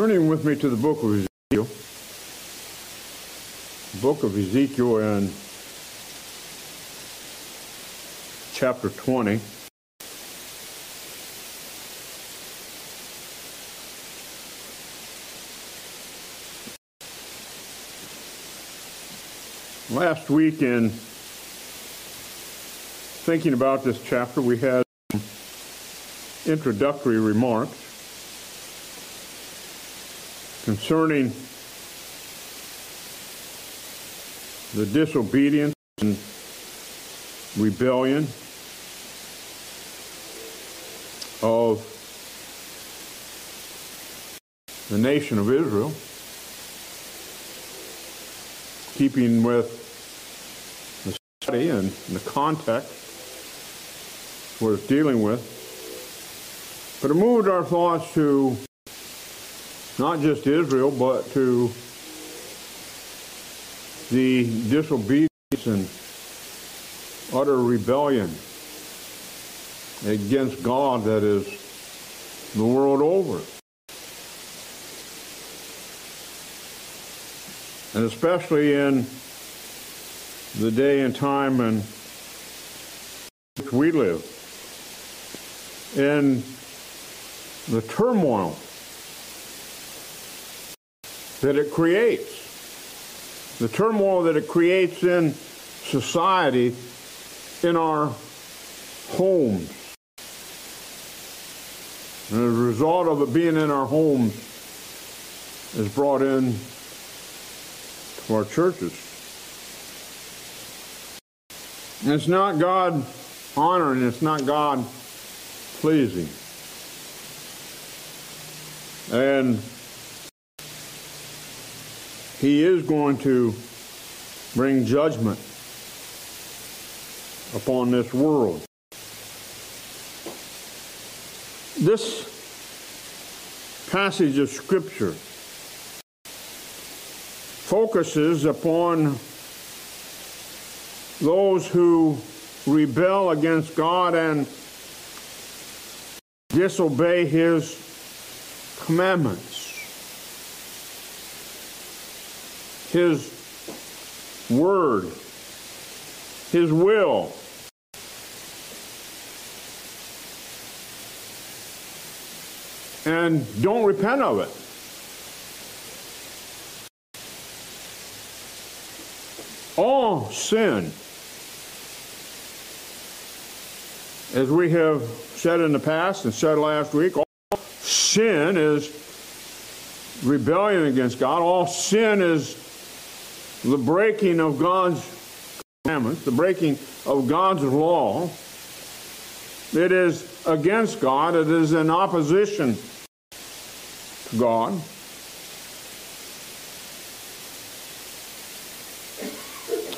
Turning with me to the book of Ezekiel, book of Ezekiel and chapter 20. Last week, in thinking about this chapter, we had introductory remarks concerning the disobedience and rebellion of the nation of Israel, keeping with the study and the context we're dealing with. But it moved our thoughts to not just Israel, but to the disobedience and utter rebellion against God that is the world over. And especially in the day and time in which we live, in the turmoil that it creates, the turmoil that it creates in society, in our homes. And as a result of it being in our homes, is brought in to our churches. And it's not God honoring, it's not God pleasing. And he is going to bring judgment upon this world. This passage of Scripture focuses upon those who rebel against God and disobey His commandments. His word, His will. And don't repent of it. All sin, as we have said in the past and said last week, all sin is rebellion against God. All sin is the breaking of God's commandments, the breaking of God's law. It is against God, it is in opposition to God.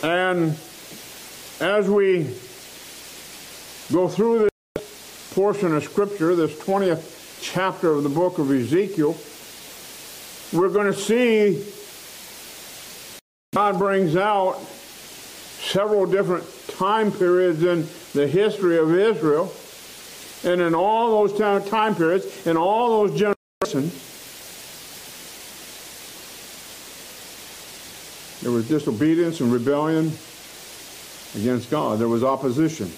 And as we go through this portion of Scripture, this 20th chapter of the book of Ezekiel, we're going to see God brings out several different time periods in the history of Israel. And in all those time periods, in all those generations, there was disobedience and rebellion against God. There was opposition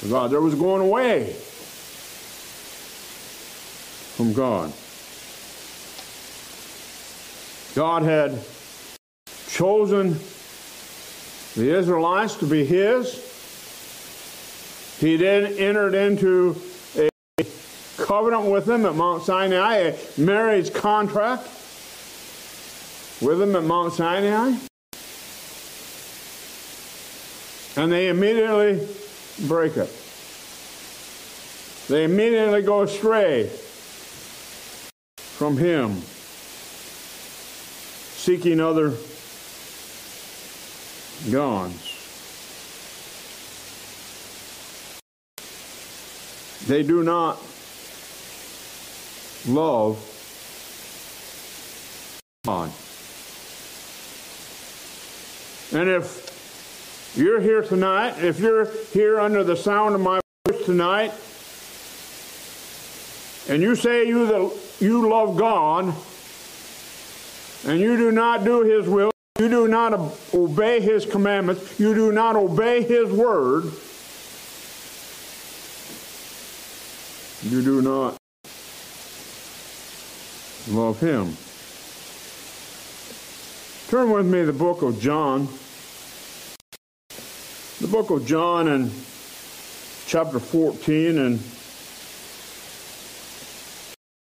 to God. There was going away from God. God had chosen the Israelites to be his. He then entered into a covenant with them at Mount Sinai, a marriage contract with them at Mount Sinai. And they immediately break it. They immediately go astray from him, seeking other gods. They do not love God. And if you're here tonight, if you're here under the sound of my voice tonight, and you say you that you love God, and you do not do His will, you do not obey His commandments, you do not obey His word, you do not love Him. Turn with me to the book of John. The book of John and chapter 14 and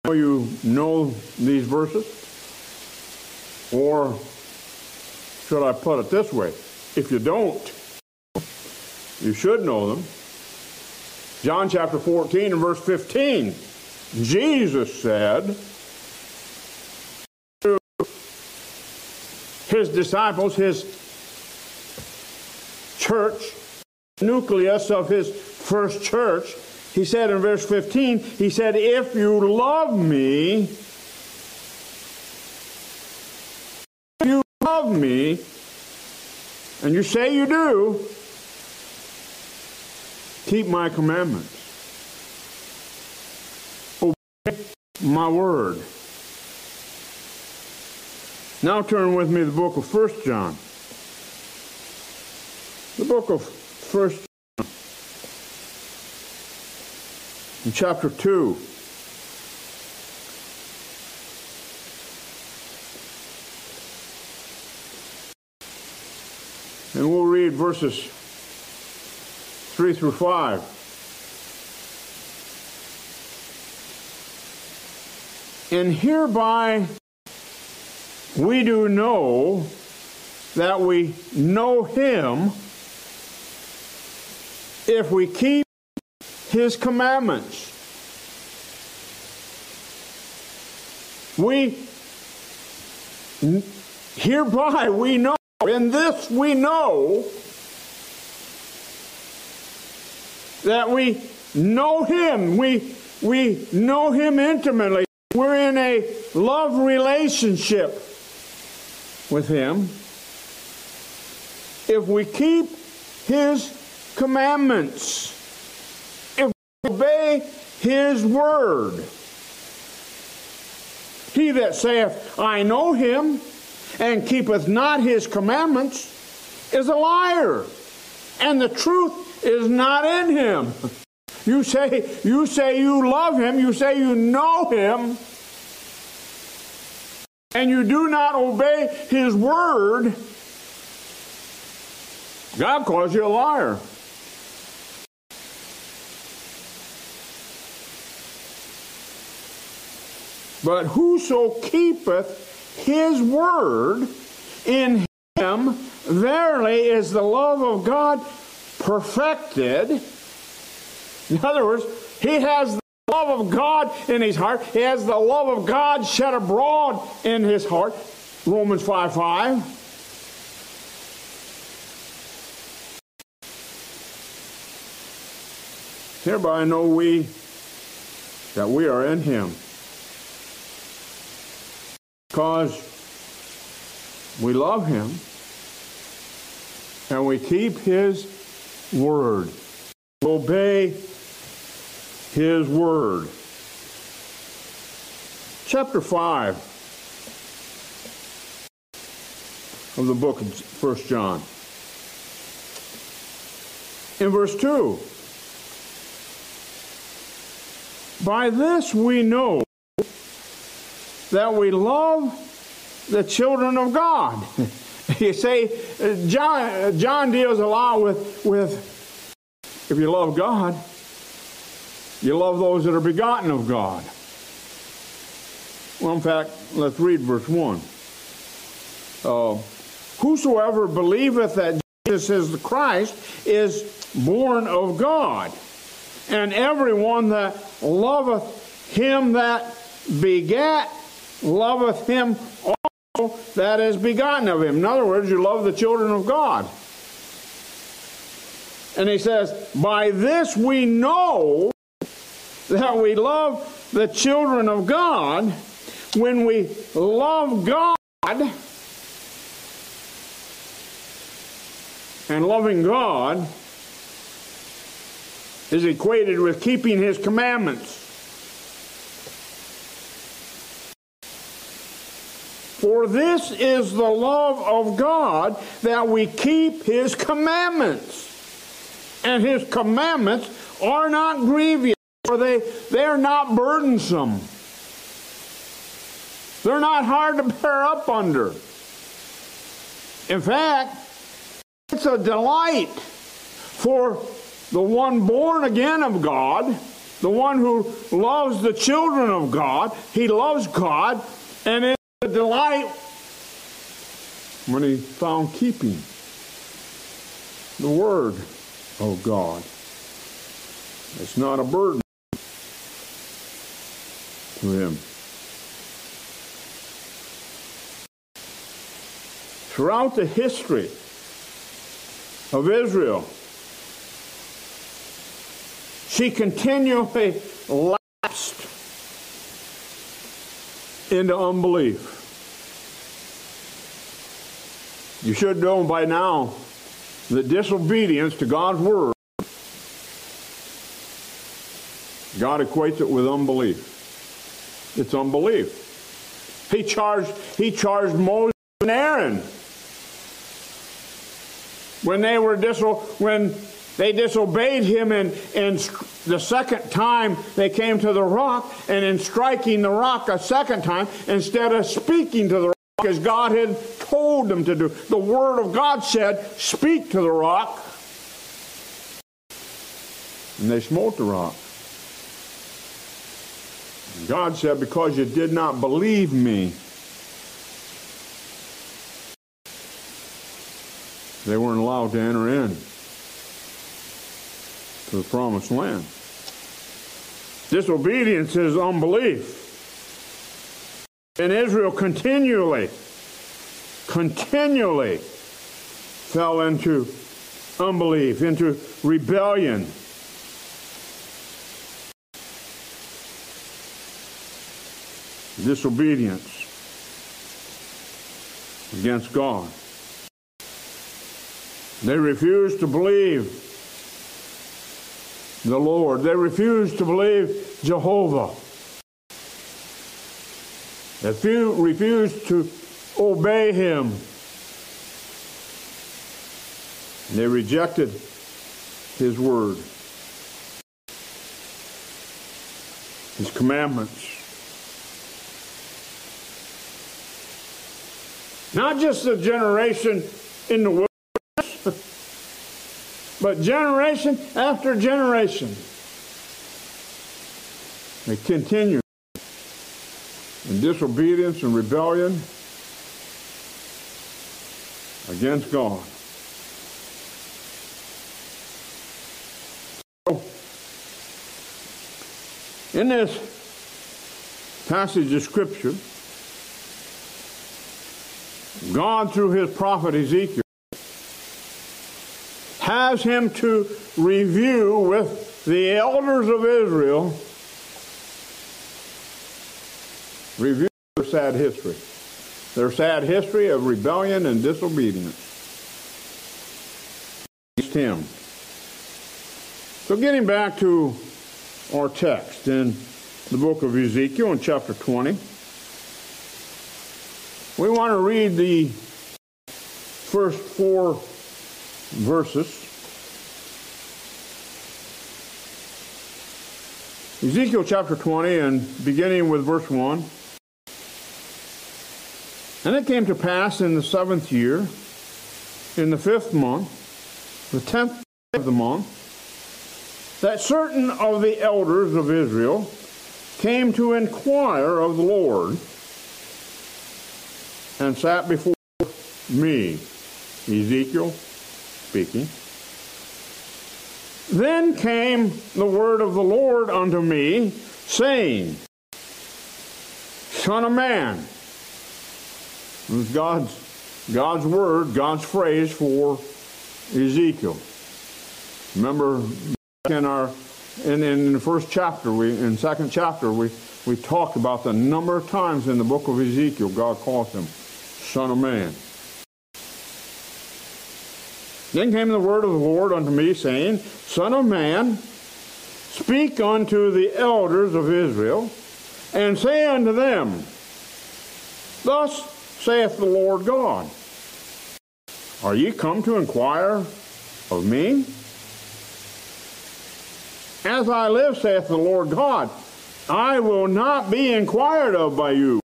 you know these verses? Or should I put it this way? If you don't, you should know them. John chapter 14 and verse 15. Jesus said to his disciples, his church, nucleus of his first church, he said in verse 15, he said, If you love me, if you love me, and you say you do, keep my commandments. Obey my word. Now turn with me to the book of 1 John. The book of 1 in chapter 2. And we'll read verses 3 through 5. And hereby we do know that we know him if we keep his commandments. We hereby we know, in this we know that we know him. We we know him intimately. We're in a love relationship with him. If we keep his commandments if we obey his word. He that saith, I know him, and keepeth not his commandments, is a liar, and the truth is not in him. You say you say you love him, you say you know him, and you do not obey his word, God calls you a liar. But whoso keepeth his word, in him verily is the love of God perfected. In other words, he has the love of God in his heart. He has the love of God shed abroad in his heart. Romans 5 5. Hereby know we that we are in him because we love him and we keep his word. Obey his word. Chapter 5 of the book of 1 John. In verse 2, by this we know that we love the children of God. you see, John, John deals a lot with, with if you love God, you love those that are begotten of God. Well, in fact, let's read verse 1. Uh, Whosoever believeth that Jesus is the Christ is born of God. And everyone that loveth him that begat loveth him also that is begotten of him. In other words, you love the children of God. And he says, By this we know that we love the children of God when we love God. And loving God is equated with keeping his commandments. For this is the love of God that we keep his commandments. And his commandments are not grievous, for they, they are not burdensome. They're not hard to bear up under. In fact, it's a delight for the one born again of God, the one who loves the children of God. He loves God, and delight when he found keeping the word of God. It's not a burden to him. Throughout the history of Israel, she continually lapsed into unbelief. You should know by now that disobedience to God's word, God equates it with unbelief. It's unbelief. He charged, he charged Moses and Aaron when they were diso- when they disobeyed him and, and the second time they came to the rock and in striking the rock a second time instead of speaking to the rock as God had told them to do. The word of God said, speak to the rock. And they smote the rock. And God said, because you did not believe me, they weren't allowed to enter in to the promised land. Disobedience is unbelief. And Israel continually, continually fell into unbelief, into rebellion. Disobedience against God. They refused to believe the Lord. They refused to believe Jehovah. They refused to obey him. They rejected his word, his commandments. Not just the generation in the wilderness, but generation after generation, they continue in disobedience and rebellion against God. In this passage of Scripture, God, through his prophet Ezekiel, has him to review with the elders of Israel, review their sad history, their sad history of rebellion and disobedience against him. So getting back to our text in the book of Ezekiel in chapter 20, we want to read the first four verses. Ezekiel chapter 20 and beginning with verse 1. And it came to pass in the seventh year, in the fifth month, the tenth of the month, that certain of the elders of Israel came to inquire of the Lord and sat before me. Ezekiel speaking. Then came the word of the Lord unto me, saying, Son of man, God's, God's word, God's phrase for Ezekiel. Remember in our in, in the first chapter, we in second chapter, we, we talked about the number of times in the book of Ezekiel God calls him Son of Man. Then came the word of the Lord unto me, saying, Son of man, speak unto the elders of Israel, and say unto them, Thus saith the Lord God. Are ye come to inquire of me? As I live, saith the Lord God, I will not be inquired of by you.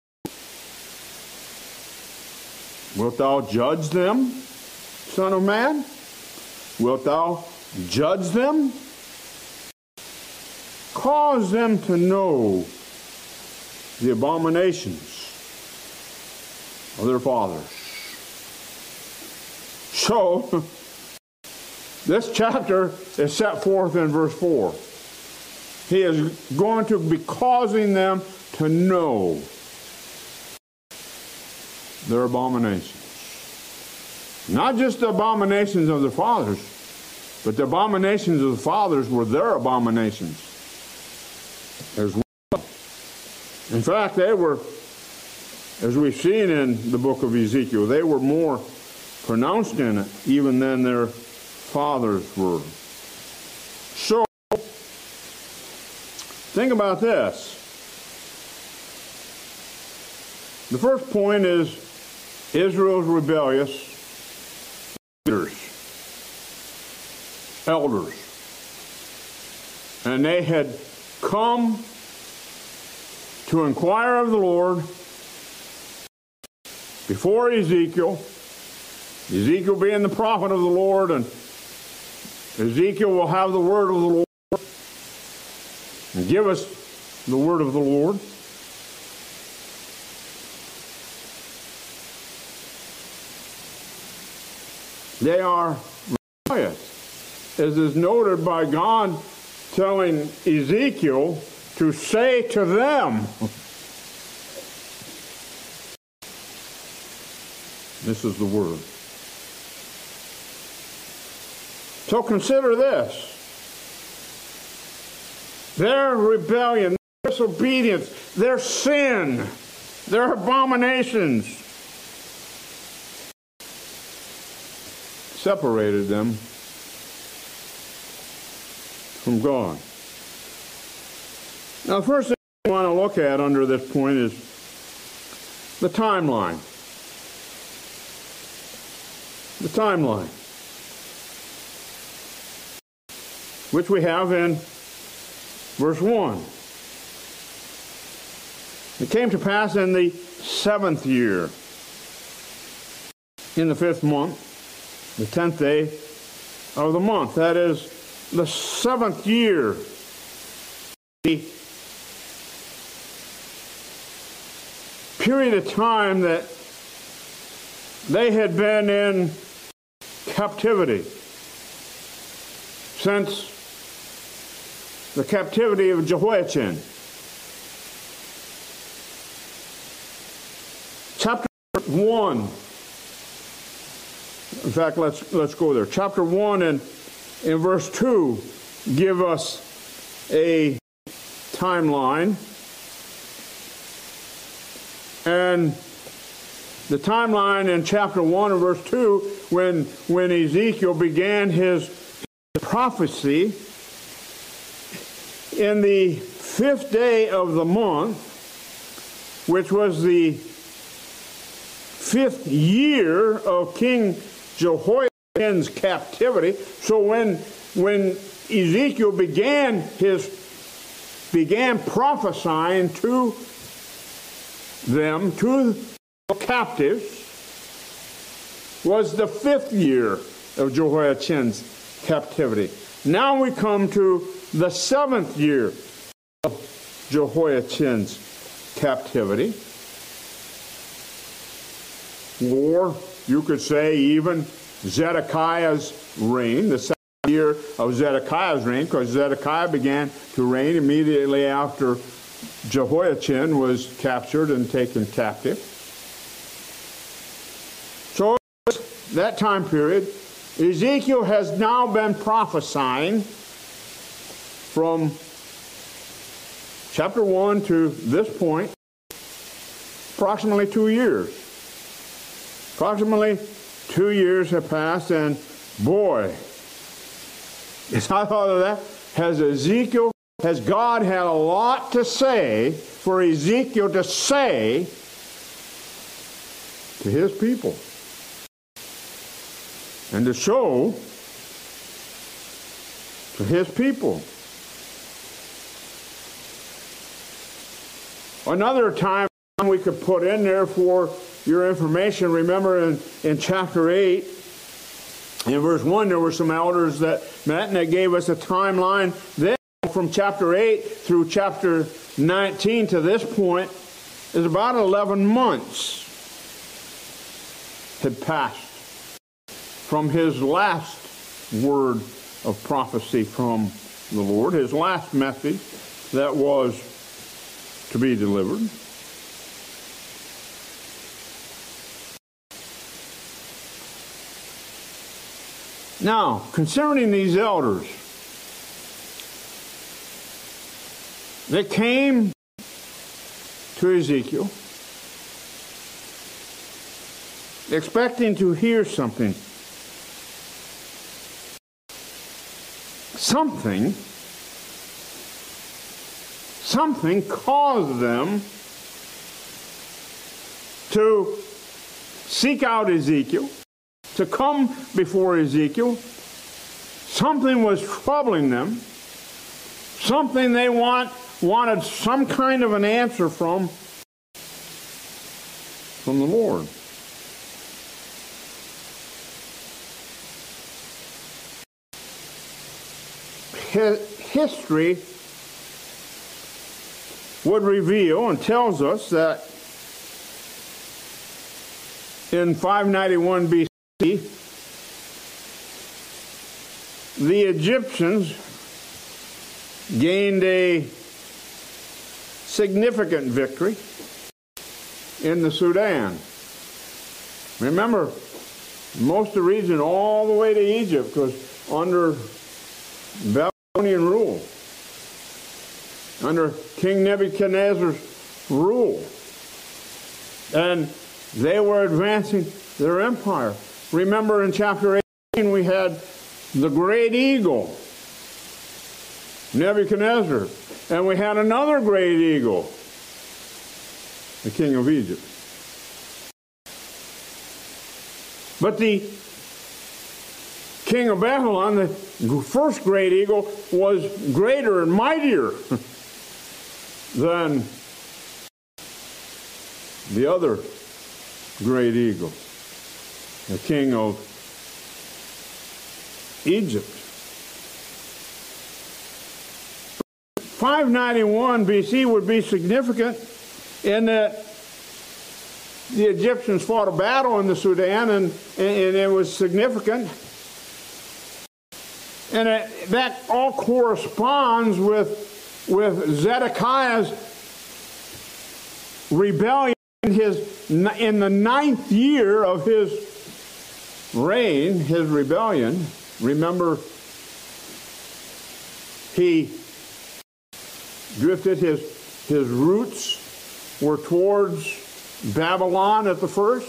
Wilt thou judge them, Son of Man? Wilt thou judge them? Cause them to know the abominations of their fathers. So, this chapter is set forth in verse 4. He is going to be causing them to know their abominations. Not just the abominations of the fathers, but the abominations of the fathers were their abominations as well. In fact, they were, as we've seen in the book of Ezekiel, they were more pronounced in it even than their fathers were. So, think about this. The first point is Israel's rebellious leaders, elders. And they had come to inquire of the Lord before Ezekiel, Ezekiel being the prophet of the Lord, and Ezekiel will have the word of the Lord and give us the word of the Lord. They are rebellious, as is noted by God telling Ezekiel to say to them, This is the word. So consider this. Their rebellion, their disobedience, their sin, their abominations separated them from God. Now, the first thing I want to look at under this point is the timeline. The timeline. Which we have in verse 1. It came to pass in the seventh year, in the fifth month, the tenth day of the month. That is the seventh year. The period of time that they had been in captivity since the captivity of Jehoiachin. Chapter 1 in fact, let's, let's go there. Chapter 1 and in verse 2 give us a timeline. And the timeline in chapter 1 and verse 2, when, when Ezekiel began his prophecy, in the fifth day of the month, which was the fifth year of King Jehoiachin's captivity. So when when Ezekiel began his began prophesying to them, to the captives, was the fifth year of Jehoiachin's captivity. Now we come to the seventh year of Jehoiachin's captivity. War you could say even Zedekiah's reign, the second year of Zedekiah's reign, because Zedekiah began to reign immediately after Jehoiachin was captured and taken captive. So, that time period, Ezekiel has now been prophesying from chapter 1 to this point, approximately two years. Approximately two years have passed, and boy, as I thought of that, has Ezekiel, has God had a lot to say for Ezekiel to say to his people and to show to his people. Another time we could put in there for your information, remember in, in chapter 8, in verse 1, there were some elders that met and they gave us a timeline then from chapter 8 through chapter 19 to this point is about 11 months had passed from his last word of prophecy from the Lord, his last message that was to be delivered. Now, concerning these elders, they came to Ezekiel expecting to hear something. Something, something caused them to seek out Ezekiel, to come before Ezekiel. Something was troubling them, something they want, wanted some kind of an answer from from the Lord. History would reveal and tells us that in 591 BC, the Egyptians gained a significant victory in the Sudan. Remember, most of the region all the way to Egypt was under Babylonian rule, under King Nebuchadnezzar's rule. And they were advancing their empire. Remember in chapter 18 we had the great eagle, Nebuchadnezzar, and we had another great eagle, the king of Egypt. But the king of Babylon, the first great eagle, was greater and mightier than the other great eagle, the king of Egypt. 591 BC would be significant in that the Egyptians fought a battle in the Sudan and, and it was significant and it, that all corresponds with, with Zedekiah's rebellion in, his, in the ninth year of his reign, his rebellion. Remember, he drifted, his, his roots were towards Babylon at the first.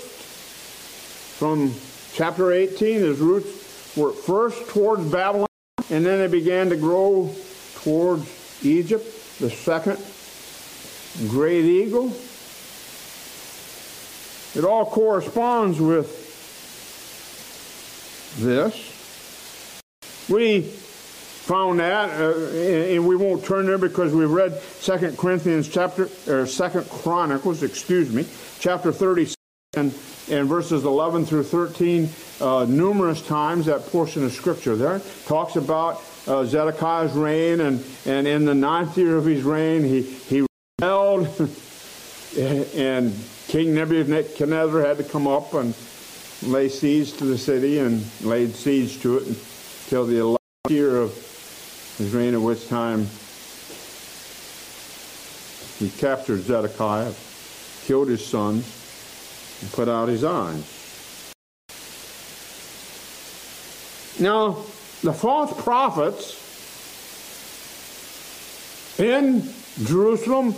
From chapter 18, his roots were first towards Babylon. And then it began to grow towards Egypt, the second great eagle. It all corresponds with this. We found that, uh, and we won't turn there because we've read Second Corinthians chapter, or Second Chronicles, excuse me, chapter 36 and, and verses 11 through 13 uh, numerous times, that portion of Scripture there. Talks about uh, Zedekiah's reign, and, and in the ninth year of his reign, he, he rebelled, and King Nebuchadnezzar had to come up and lay siege to the city and laid siege to it until the 11th year of his reign, at which time he captured Zedekiah, killed his sons, and put out his eyes. Now, the false prophets in Jerusalem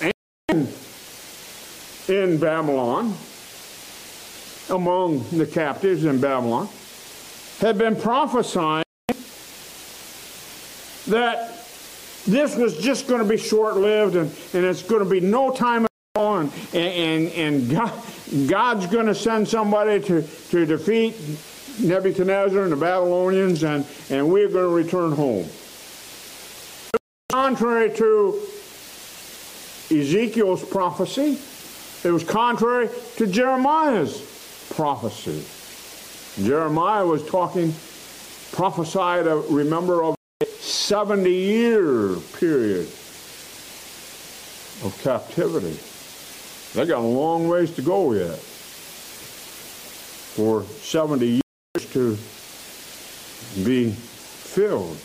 and in Babylon, among the captives in Babylon, had been prophesying that this was just going to be short lived and, and it's going to be no time. And, and, and God, God's going to send somebody to, to defeat Nebuchadnezzar and the Babylonians, and, and we're going to return home. Contrary to Ezekiel's prophecy, it was contrary to Jeremiah's prophecy. Jeremiah was talking, prophesied, a, remember, of a 70 year period of captivity. They got a long ways to go yet for 70 years to be filled.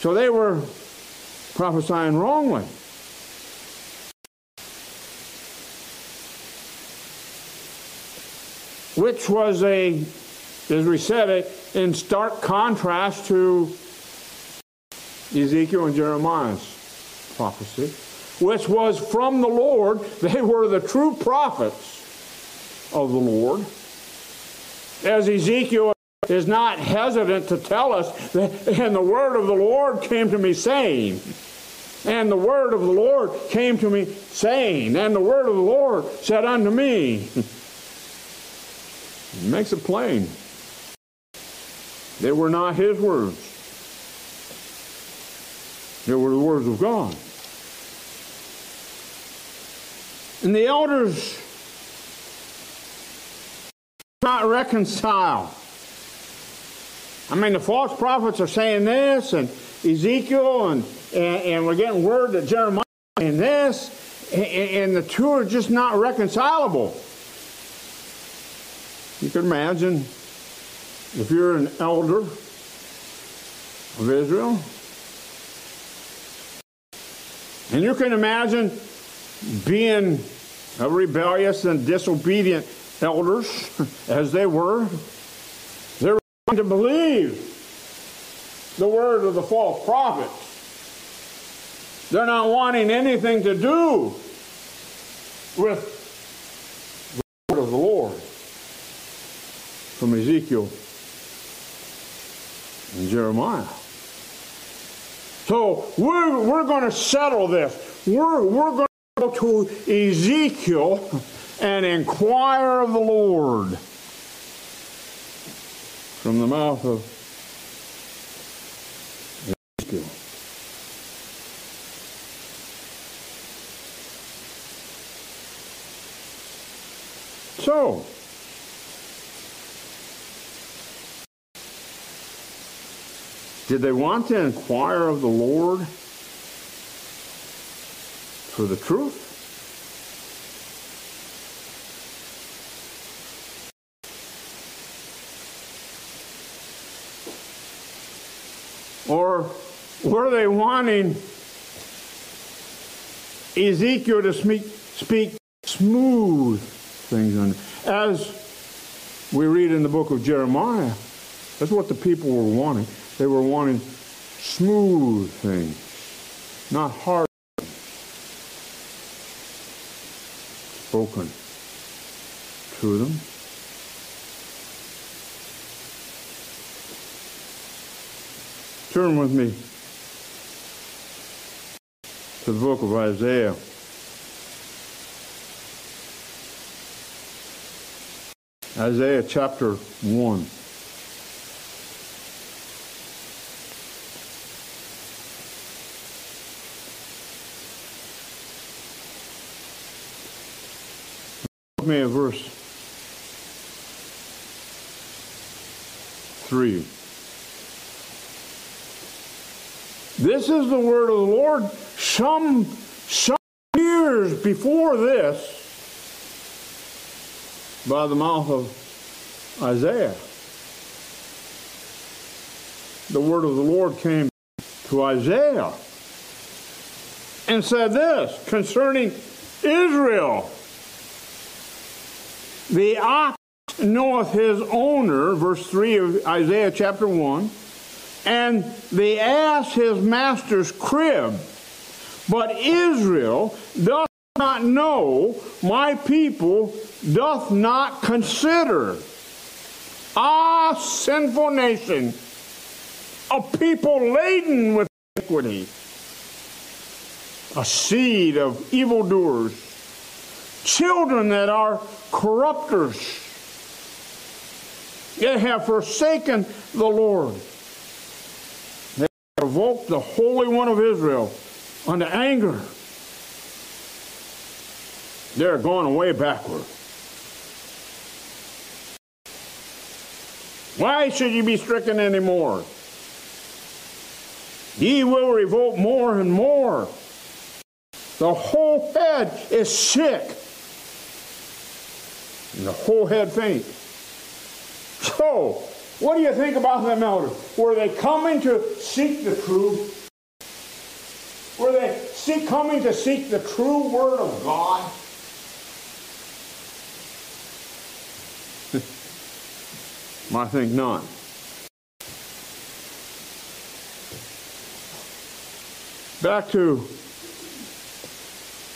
So they were prophesying wrongly. Which was a, as we said, a, in stark contrast to Ezekiel and Jeremiah's prophecy which was from the Lord. They were the true prophets of the Lord. As Ezekiel is not hesitant to tell us, that, and the word of the Lord came to me saying, and the word of the Lord came to me saying, and the word of the Lord said unto me. Makes it plain. They were not his words. They were the words of God. And the elders not reconcile. I mean, the false prophets are saying this, and Ezekiel, and, and, and we're getting word that Jeremiah and this, and, and the two are just not reconcilable. You can imagine if you're an elder of Israel, and you can imagine being rebellious and disobedient elders, as they were, they were going to believe the word of the false prophet. They're not wanting anything to do with the word of the Lord from Ezekiel and Jeremiah. So we're, we're going to settle this. We're, we're going go to Ezekiel and inquire of the Lord from the mouth of Ezekiel. So, did they want to inquire of the Lord? For the truth. Or were they wanting Ezekiel to speak, speak smooth things? On, as we read in the book of Jeremiah, that's what the people were wanting. They were wanting smooth things, not hard. Spoken to them. Turn with me to the book of Isaiah. Isaiah chapter 1. Me at verse 3. This is the word of the Lord. Some, some years before this, by the mouth of Isaiah, the word of the Lord came to Isaiah and said this concerning Israel. The ox knoweth his owner, verse 3 of Isaiah chapter 1, and the ass his master's crib. But Israel doth not know, my people doth not consider. Ah, sinful nation, a people laden with iniquity, a seed of evildoers children that are corrupters. They have forsaken the Lord. They have provoked the Holy One of Israel unto anger. They're going away backward. Why should you be stricken anymore? Ye will revolt more and more. The whole head is sick. And the whole head faint. So, what do you think about them elders? Were they coming to seek the truth? Were they coming to seek the true word of God? I think not. Back to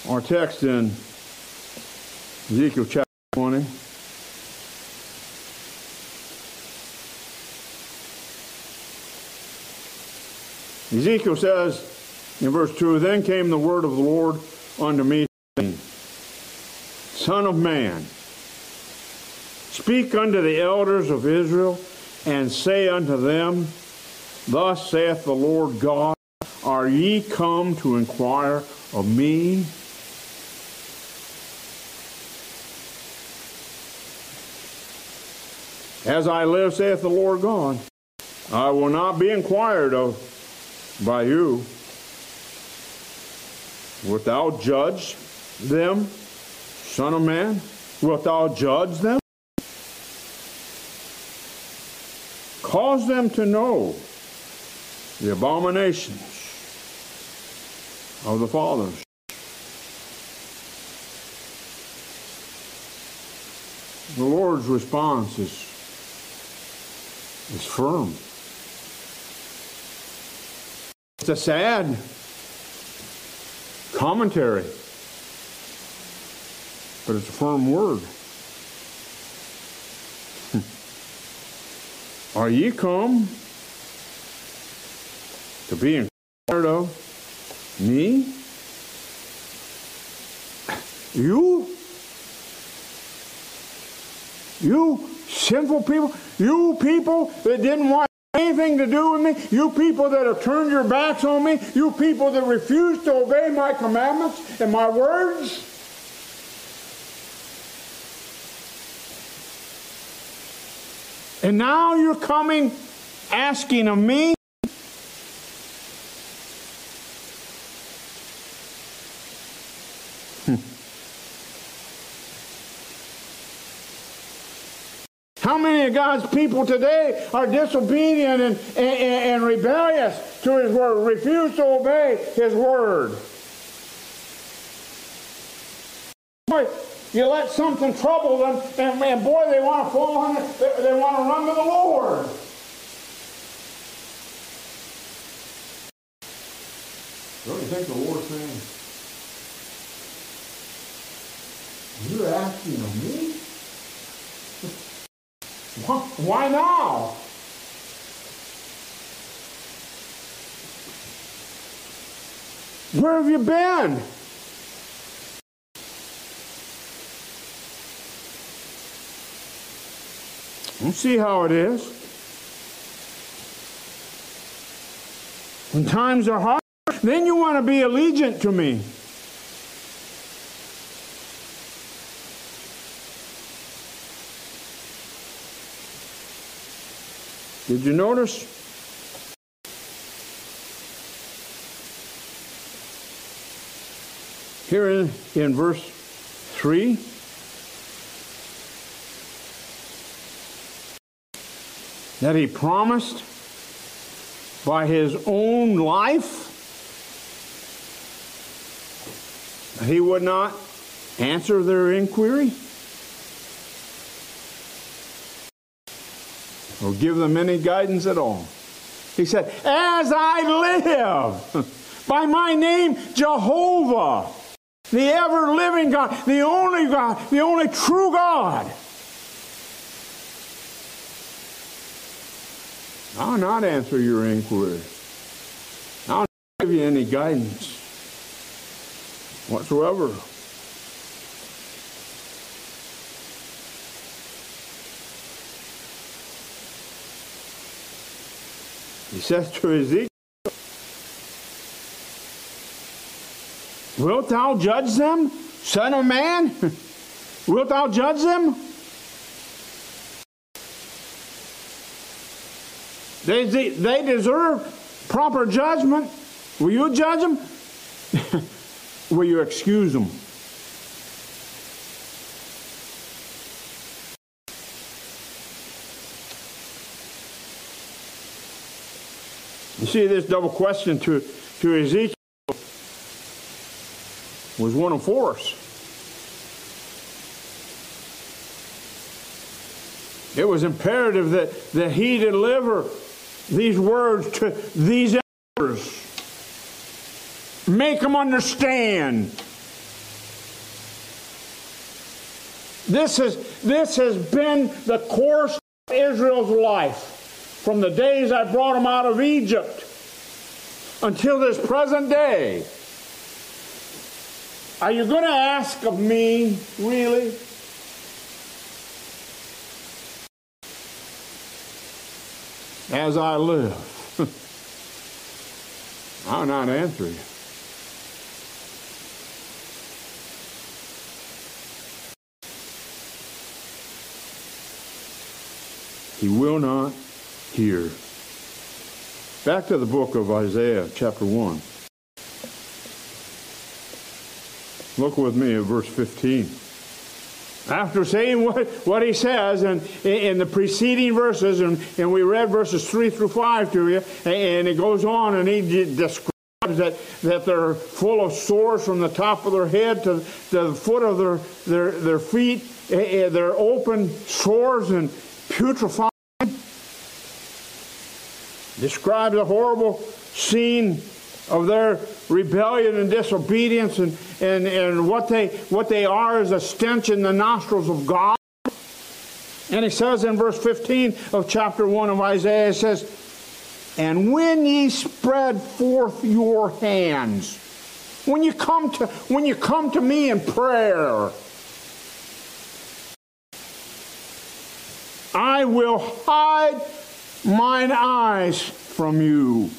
our text in Ezekiel chapter 20. Ezekiel says in verse 2 Then came the word of the Lord unto me, saying, Son of man, speak unto the elders of Israel, and say unto them, Thus saith the Lord God, Are ye come to inquire of me? As I live, saith the Lord God, I will not be inquired of by you. Wilt thou judge them, Son of Man? Wilt thou judge them? Cause them to know the abominations of the fathers. The Lord's response is, is firm. It's a sad commentary, but it's a firm word. Are ye come to be inquired of me? You? You sinful people? You people that didn't want anything to do with me? You people that have turned your backs on me? You people that refuse to obey my commandments and my words? And now you're coming asking of me? Hmm. How many of God's people today are disobedient and, and, and, rebellious to His word, refuse to obey His word? Boy, you let something trouble them, and, and boy, they want to fall on. They, they want to run to the Lord. Don't you think the Lord's saying, You're asking of me? Why now? Where have you been? You see how it is. When times are hard, then you want to be allegiant to me. Did you notice? Here in, in verse 3, that he promised by his own life he would not answer their inquiry or give them any guidance at all. He said, As I live, by my name, Jehovah, the ever living God, the only God, the only true God. I'll not answer your inquiry. I'll not give you any guidance whatsoever. He says to Ezekiel, Wilt thou judge them, son of man? Wilt thou judge them? They, they deserve proper judgment. Will you judge them? Will you excuse them? See, this double question to, to Ezekiel was one of force. It was imperative that, that he deliver these words to these elders. Make them understand. This has, this has been the course of Israel's life from the days I brought them out of Egypt until this present day. Are you going to ask of me, really? As I live, I'll not answer you. He will not hear. Back to the book of Isaiah, chapter 1. Look with me at verse 15. After saying what, what he says in, in the preceding verses, and, and we read verses 3 through 5 to you, and it goes on and he describes that, that they're full of sores from the top of their head to, to the foot of their, their, their feet. They're open sores and putrefying. Describes a horrible scene of their rebellion and disobedience and, and, and what, they, what they are is a stench in the nostrils of God. And he says in verse 15 of chapter 1 of Isaiah, it says, And when ye spread forth your hands, when you come to, when you come to me in prayer, I will hide mine eyes from you.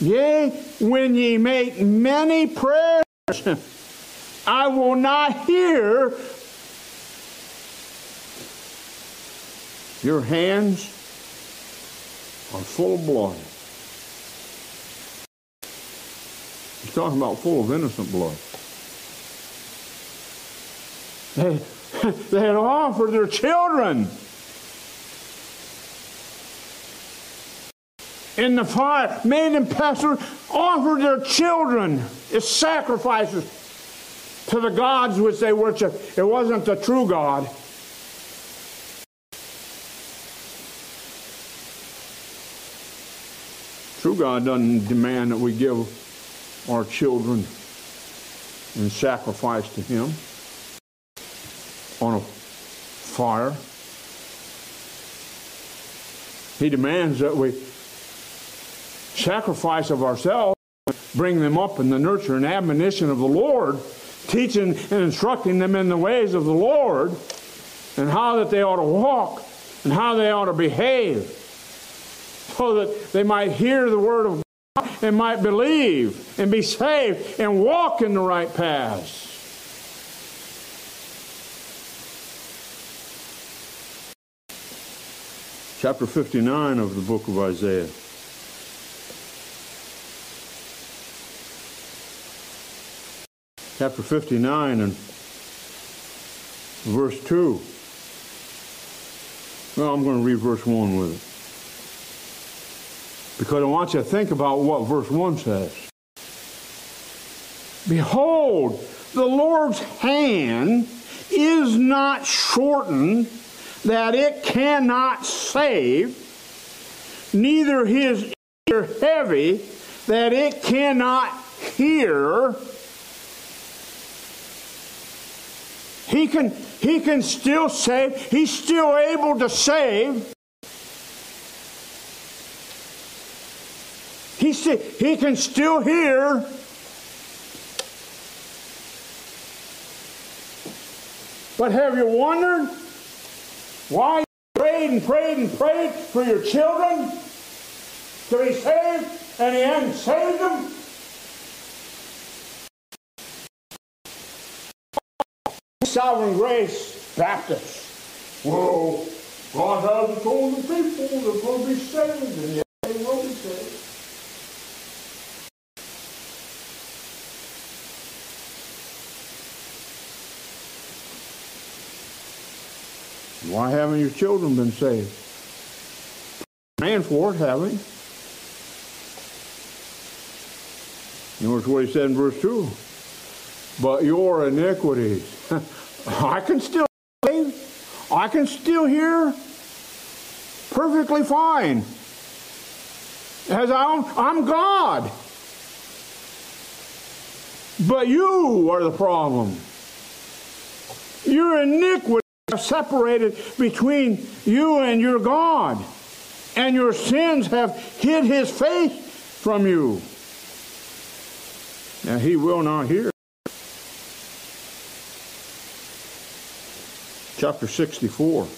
Yea, when ye make many prayers, I will not hear. Your hands are full of blood. He's talking about full of innocent blood. They, they had offered their children in the fire, men and pastors offered their children as sacrifices to the gods which they worship. It wasn't the true God. True God doesn't demand that we give our children in sacrifice to Him on a fire. He demands that we sacrifice of ourselves, bring them up in the nurture and admonition of the Lord, teaching and instructing them in the ways of the Lord, and how that they ought to walk, and how they ought to behave, so that they might hear the word of God and might believe and be saved and walk in the right paths. Chapter 59 of the book of Isaiah. Chapter 59 and verse 2. Well, I'm going to read verse 1 with it. Because I want you to think about what verse 1 says. Behold, the Lord's hand is not shortened that it cannot save, neither his ear heavy that it cannot hear. He can, he can still save. He's still able to save. He, he can still hear. But have you wondered why you prayed and prayed and prayed for your children to be saved, and he hadn't saved them? Sovereign Grace Baptist. Well, God has told the people they're going to be saved, and yet they will be saved. Why haven't your children been saved? Praying for it, haven't you? Notice what he said in verse 2. But your iniquities. I can still. I can still hear perfectly fine. As I'm, I'm God. But you are the problem. Your iniquity separated between you and your God, and your sins have hid his face from you. Now he will not hear. Chapter 64.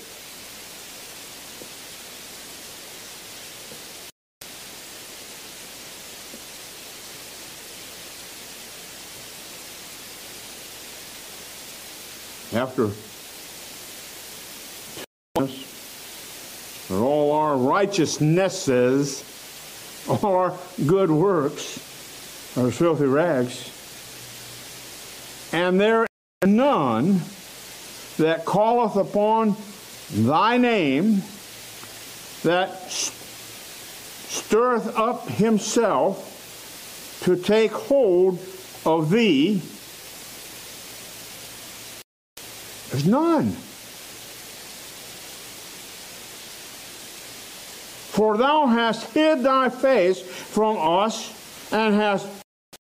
After all our righteousnesses, all our good works are filthy rags. And there is none that calleth upon thy name that stirreth up himself to take hold of thee. There's none. For thou hast hid thy face from us and hast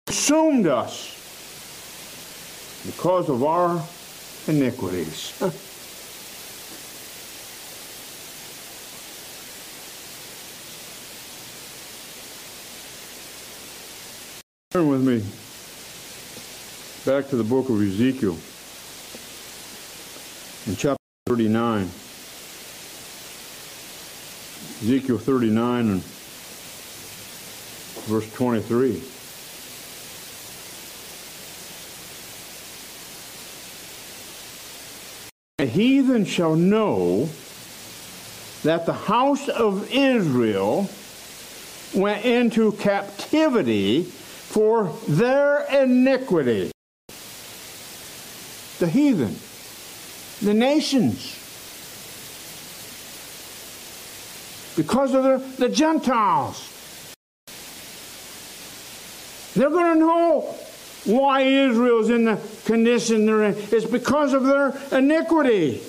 consumed us because of our iniquities. Turn with me back to the book of Ezekiel in chapter 39. Ezekiel 39 and verse 23. Heathen shall know that the house of Israel went into captivity for their iniquity. The heathen, the nations. because of the, the Gentiles. They're going to know why Israel's in the condition they're in. It's because of their iniquity.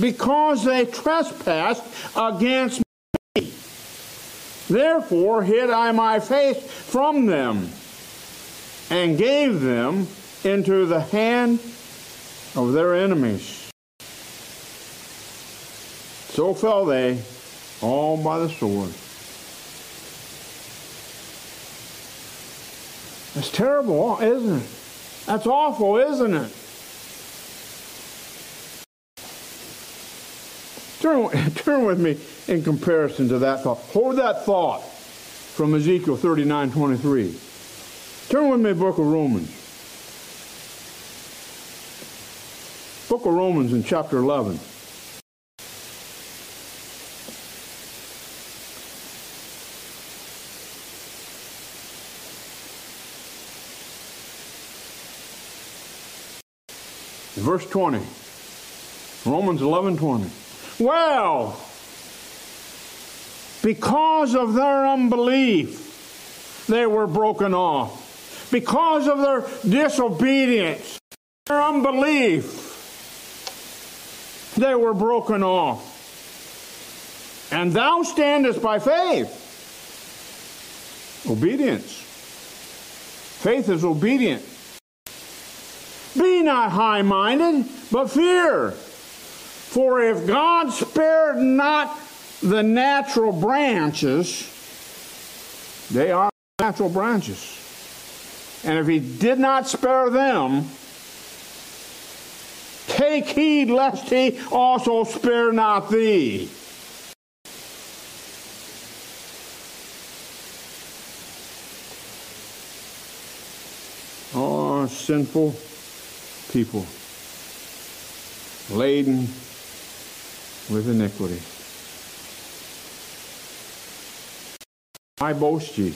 Because they trespassed against me. Therefore hid I my face from them and gave them into the hand of their enemies. So fell they, all by the sword. That's terrible, isn't it? That's awful, isn't it? Turn, turn with me in comparison to that thought. Hold that thought from Ezekiel 39 23. Turn with me book of Romans. Book of Romans in chapter 11. Verse 20. Romans 11 20. Well, because of their unbelief, they were broken off. Because of their disobedience, their unbelief, they were broken off. And thou standest by faith. Obedience. Faith is obedient. Be not high minded, but fear. For if God spared not the natural branches, they are natural branches. And if he did not spare them, take heed lest he also spare not thee. Oh, sinful people, laden with iniquity. I boast ye.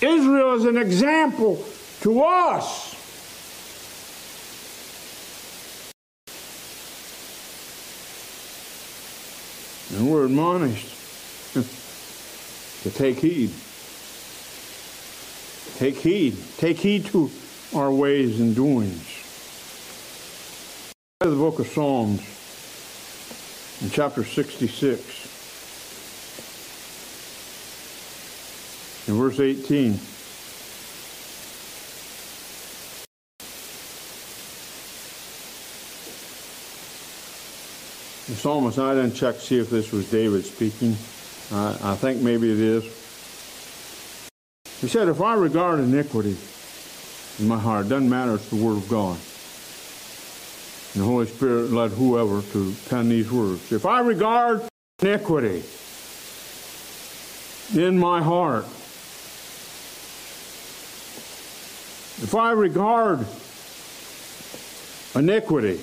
Israel is an example to us. And we're admonished to take heed. Take heed. Take heed to our ways and doings. The book of Psalms in chapter 66 in verse 18. The psalmist, I didn't check to see if this was David speaking. Uh, I think maybe it is. He said, If I regard iniquity in my heart, doesn't matter, it's the Word of God. And the Holy Spirit led whoever to pen these words. If I regard iniquity in my heart, if I regard iniquity,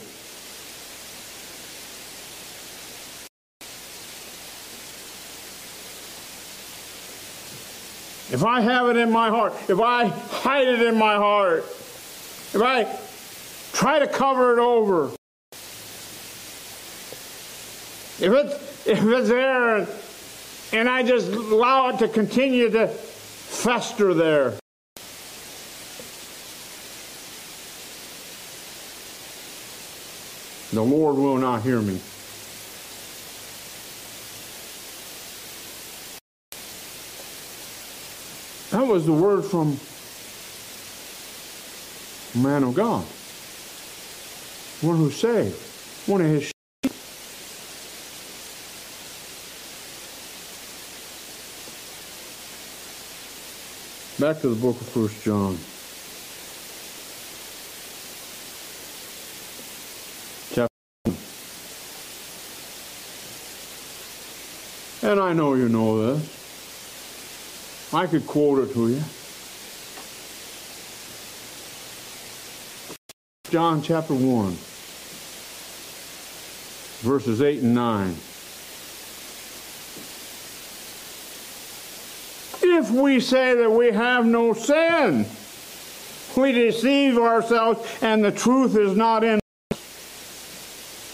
if I have it in my heart, if I hide it in my heart, if I try to cover it over, if it's, if it's there and, and I just allow it to continue to fester there, the Lord will not hear me. That was the word from man of God. One who saved. One of his sheep. Back to the book of First John. Chapter And I know you know this. I could quote it to you. John chapter 1, verses 8 and 9. If we say that we have no sin, we deceive ourselves and the truth is not in us.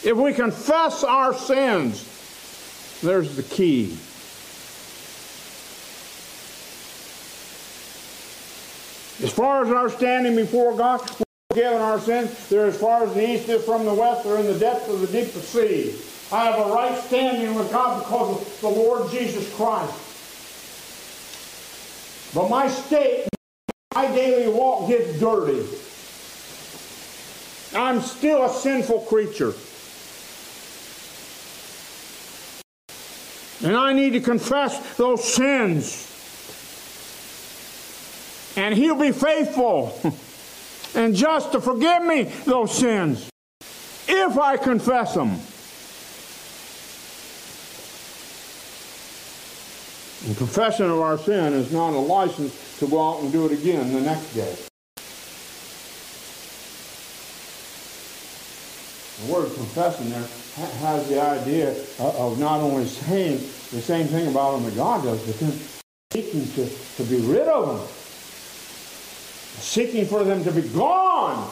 If we confess our sins, there's the key. As far as our standing before God, we're forgiven our sins. They're as far as the east is from the west. They're in the depths of the deepest sea. I have a right standing with God because of the Lord Jesus Christ. But my state, my daily walk gets dirty. I'm still a sinful creature. And I need to confess those sins. And he'll be faithful and just to forgive me those sins if I confess them. And confession of our sin is not a license to go out and do it again the next day. The word confessing there has the idea of not only saying the same thing about them that God does, but then seeking to, to be rid of them seeking for them to be gone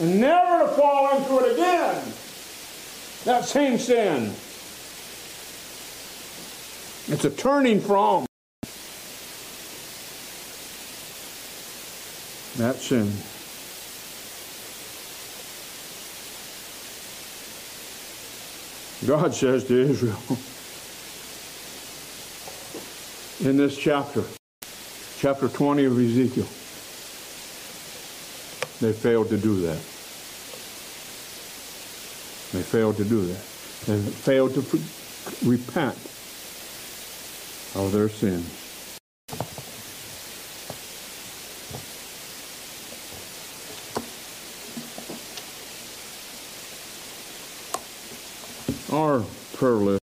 and never to fall into it again. That same sin. It's a turning from that sin. God says to Israel in this chapter, chapter 20 of Ezekiel, they failed to do that. They failed to do that. They failed to repent of their sins. Our prayer list.